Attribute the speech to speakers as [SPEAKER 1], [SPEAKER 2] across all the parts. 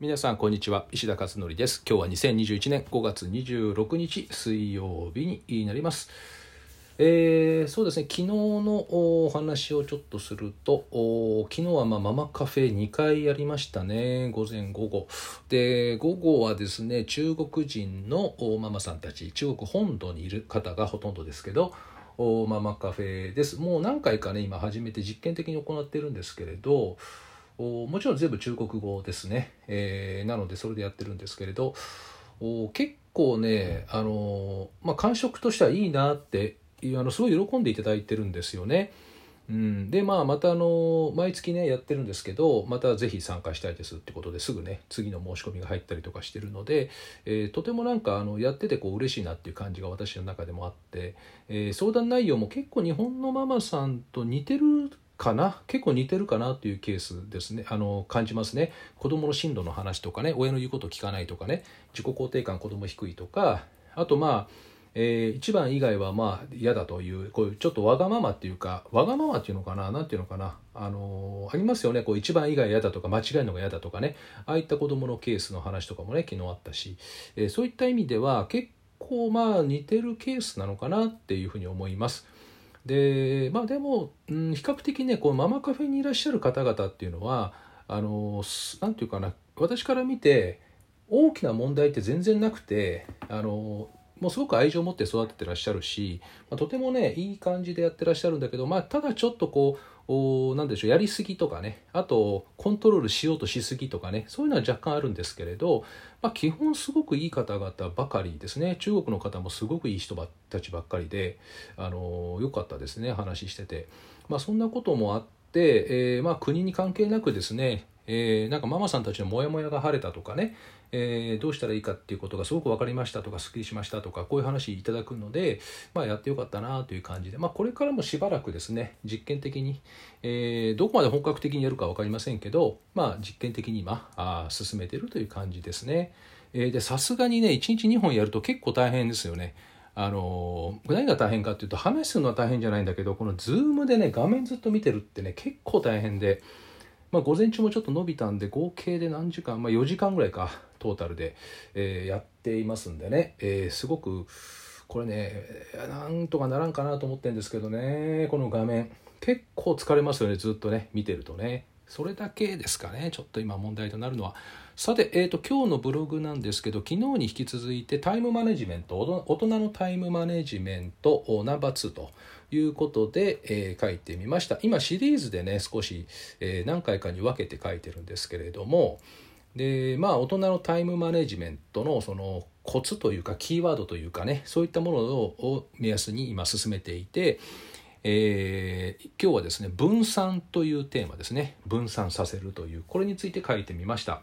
[SPEAKER 1] 皆さんこんにちは。石田勝則です。今日は2021年5月26日水曜日になります。えー、そうですね。昨日のお話をちょっとすると昨日はまママカフェ2回やりましたね。午前午後。で午後はですね中国人のママさんたち中国本土にいる方がほとんどですけどママカフェです。もう何回かね今初めて実験的に行ってるんですけれどもちろん全部中国語ですね、えー、なのでそれでやってるんですけれど結構ねあの、まあ、感触としてはいいなってあのすごい喜んでいただいてるんですよね。うん、でまあまたあの毎月ねやってるんですけどまたぜひ参加したいですってことですぐね次の申し込みが入ったりとかしてるので、えー、とてもなんかあのやっててこう嬉しいなっていう感じが私の中でもあって、えー、相談内容も結構日本のママさんと似てるかな？結構似てるかなというケースですね。あの感じますね。子供の進路の話とかね親の言うこと聞かないとかね自己肯定感子供低いとかあとまあえー、一番以外はまあ嫌だというこういうちょっとわがままっていうかわがままっていうのかな？何ていうのかな？あのー、ありますよね。こう一番以外嫌だとか間違えるのが嫌だとかね。ああいった子どものケースの話とかもね昨日あったし、えー、そういった意味では結構まあ似てるケースなのかなっていうふうに思います。でまあでも、うん、比較的ねこうママカフェにいらっしゃる方々っていうのはあのなんていうかな私から見て大きな問題って全然なくてあのもうすごく愛情を持って育ててらっしゃるし、まあ、とてもねいい感じでやってらっしゃるんだけど、まあ、ただちょっとこうおなんでしょうやりすぎとかね。あとコントロールしようとしすぎとかね。そういうのは若干あるんですけれど、まあ、基本すごくいい方々ばかりですね。中国の方もすごくいい人たちばっかりであのよかったですね。話してて、まあ、そんなこともあって、えー、まあ、国に関係なくですねえー、なんかママさんたちのモヤモヤが晴れたとかね、えー、どうしたらいいかっていうことがすごく分かりましたとかすっきりしましたとかこういう話いただくので、まあ、やってよかったなという感じで、まあ、これからもしばらくですね実験的に、えー、どこまで本格的にやるか分かりませんけど、まあ、実験的に今あ進めてるという感じですね。え、でさすがにね1日2本やると結構大変ですよね。あの何が大変かっていうと話すのは大変じゃないんだけどこの Zoom でね画面ずっと見てるってね結構大変で。まあ、午前中もちょっと伸びたんで合計で何時間、まあ、4時間ぐらいかトータルで、えー、やっていますんでね、えー、すごくこれねなんとかならんかなと思ってるんですけどね。この画面。結構疲れますよねずっとね見てるとね。それだけですかね。ちょっと今問題となるのは。さて、えーと、今日のブログなんですけど昨日に引き続いてタイムマネジメント大人のタイムマネジメントナンバー2ということで、えー、書いてみました。今シリーズでね少し、えー、何回かに分けて書いてるんですけれどもでまあ大人のタイムマネジメントのそのコツというかキーワードというかねそういったものを目安に今進めていて、えー、今日はですね分散というテーマですね。分散させるというこれについて書いてみました。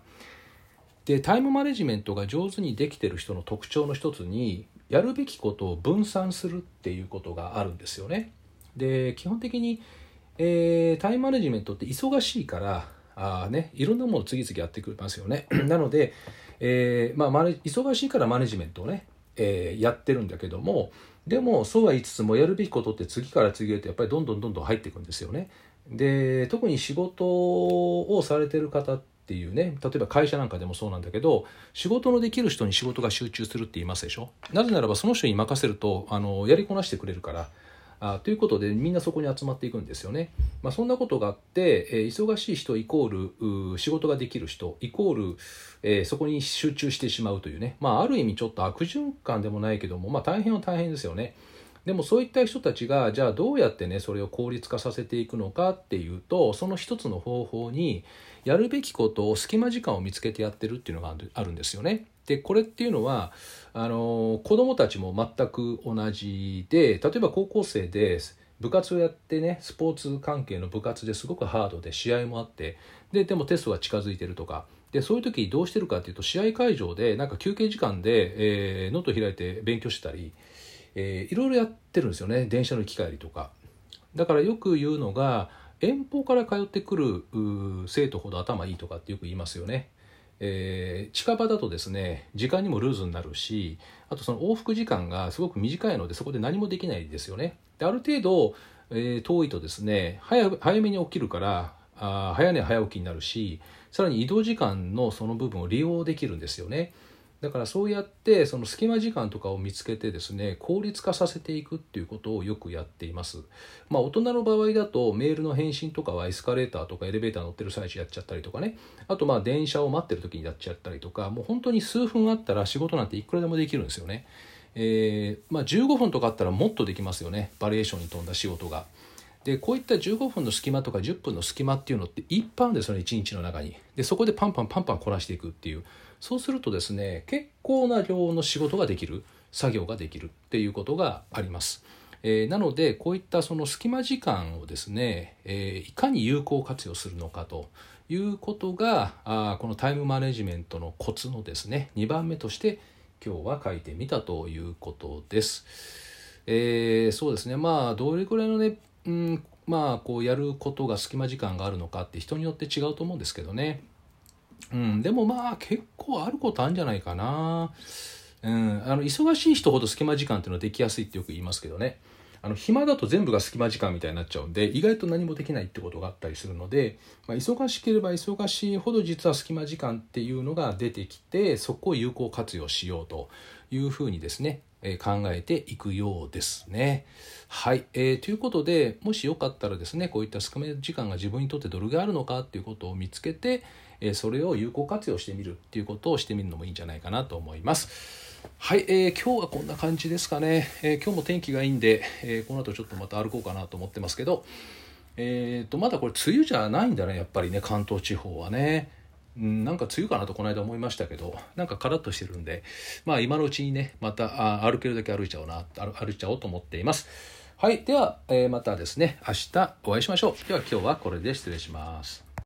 [SPEAKER 1] でタイムマネジメントが上手にできてる人の特徴の一つにやるべきことを分散するっていうことがあるんですよね。で基本的に、えー、タイムマネジメントって忙しいからあ、ね、いろんなものを次々やってくれますよね。なので、えーまあ、忙しいからマネジメントをね、えー、やってるんだけどもでもそうは言いつつもやるべきことって次から次へとやっぱりどんどんどんどん入っていくんですよね。で特に仕事をされてる方っっていうね例えば会社なんかでもそうなんだけど仕事のできる人に仕事が集中するって言いますでしょ？なぜならばその人に任せるとあのやりこなしてくれるからあということでみんなそこに集まっていくんですよね。まあ、そんなことがあって、えー、忙しい人イコール仕事ができる人イコール、えー、そこに集中してしまうというね、まあ、ある意味ちょっと悪循環でもないけども、まあ、大変は大変ですよね。でもそういった人たちがじゃあどうやってねそれを効率化させていくのかっていうとその一つの方法にやるべきことを隙間時間を見つけてやってるっていうのがあるんですよね。でこれっていうのはあの子どもたちも全く同じで例えば高校生で部活をやってねスポーツ関係の部活ですごくハードで試合もあってででもテストが近づいてるとかでそういう時どうしてるかっていうと試合会場でなんか休憩時間で、えー、ノー開いて勉強してたりえー、いろいろやってるんですよね電車の行き帰りとか。だからよく言うのが遠方から通ってくる生徒ほど頭いいとかってよく言いますよね、えー、近場だとですね時間にもルーズになるしあとその往復時間がすごく短いのでそこで何もできないですよね。である程度、えー、遠いとですね早早めに起きるからあ早寝早起きになるしさらに移動時間のその部分を利用できるんですよね。だからそうやってその隙間時間とかを見つけてですね効率化させていくっていうことをよくやっています。まあ大人の場合だとメールの返信とかはエスカレーターとかエレベーター乗ってる最中やっちゃったりとかねあとまあ電車を待ってる時にやっちゃったりとかもう本当に数分あったら仕事なんていくらでもできるんですよね。えー、まあ、15分とかあったらもっとできますよねバリエーションに富んだ仕事が。でこういった15分の隙間とか10分の隙間っていうのっていっぱいあるんですよね1日の中に。でそこでパンパンパンパンこなしていくっていうそうするとですね結構な量の仕事ができる作業ができるっていうことがあります。えー、なのでこういったその隙間時間をですね、えー、いかに有効活用するのかということがあこのタイムマネジメントのコツのですね2番目として今日は書いてみたということです。えー、そうですねまあどれくらいのね、うん、まあこうやることが隙間時間があるのかって人によって違うと思うんですけどね。うん、でもまあ結構あることあるんじゃないかな。うん、あの忙しい人ほど隙間時間っていうのはできやすいってよく言いますけどね。あの暇だと全部が隙間時間みたいになっちゃうんで意外と何もできないってことがあったりするので、まあ、忙しければ忙しいほど実は隙間時間っていうのが出てきてそこを有効活用しようというふうにですね、え考えていくようですね。はい、えー、ということでもしよかったらですねこういった隙間時間が自分にとってどれぐらいあるのかっていうことを見つけて、えそれを有効活用してみるっていうことをしてみるのもいいんじゃないかなと思います。はい、えー、今日はこんな感じですかね、えー、今日も天気がいいんで、えー、この後ちょっとまた歩こうかなと思ってますけど、えーと、まだこれ梅雨じゃないんだねやっぱりね関東地方はね、うん、なんか梅雨かなとこの間思いましたけどなんかカラッとしてるんでまあ今のうちにねまたあ歩けるだけ歩いちゃおうな歩いちゃおうと思っています。はいでは、えー、またですね明日お会いしましょう。では今日はこれで失礼します。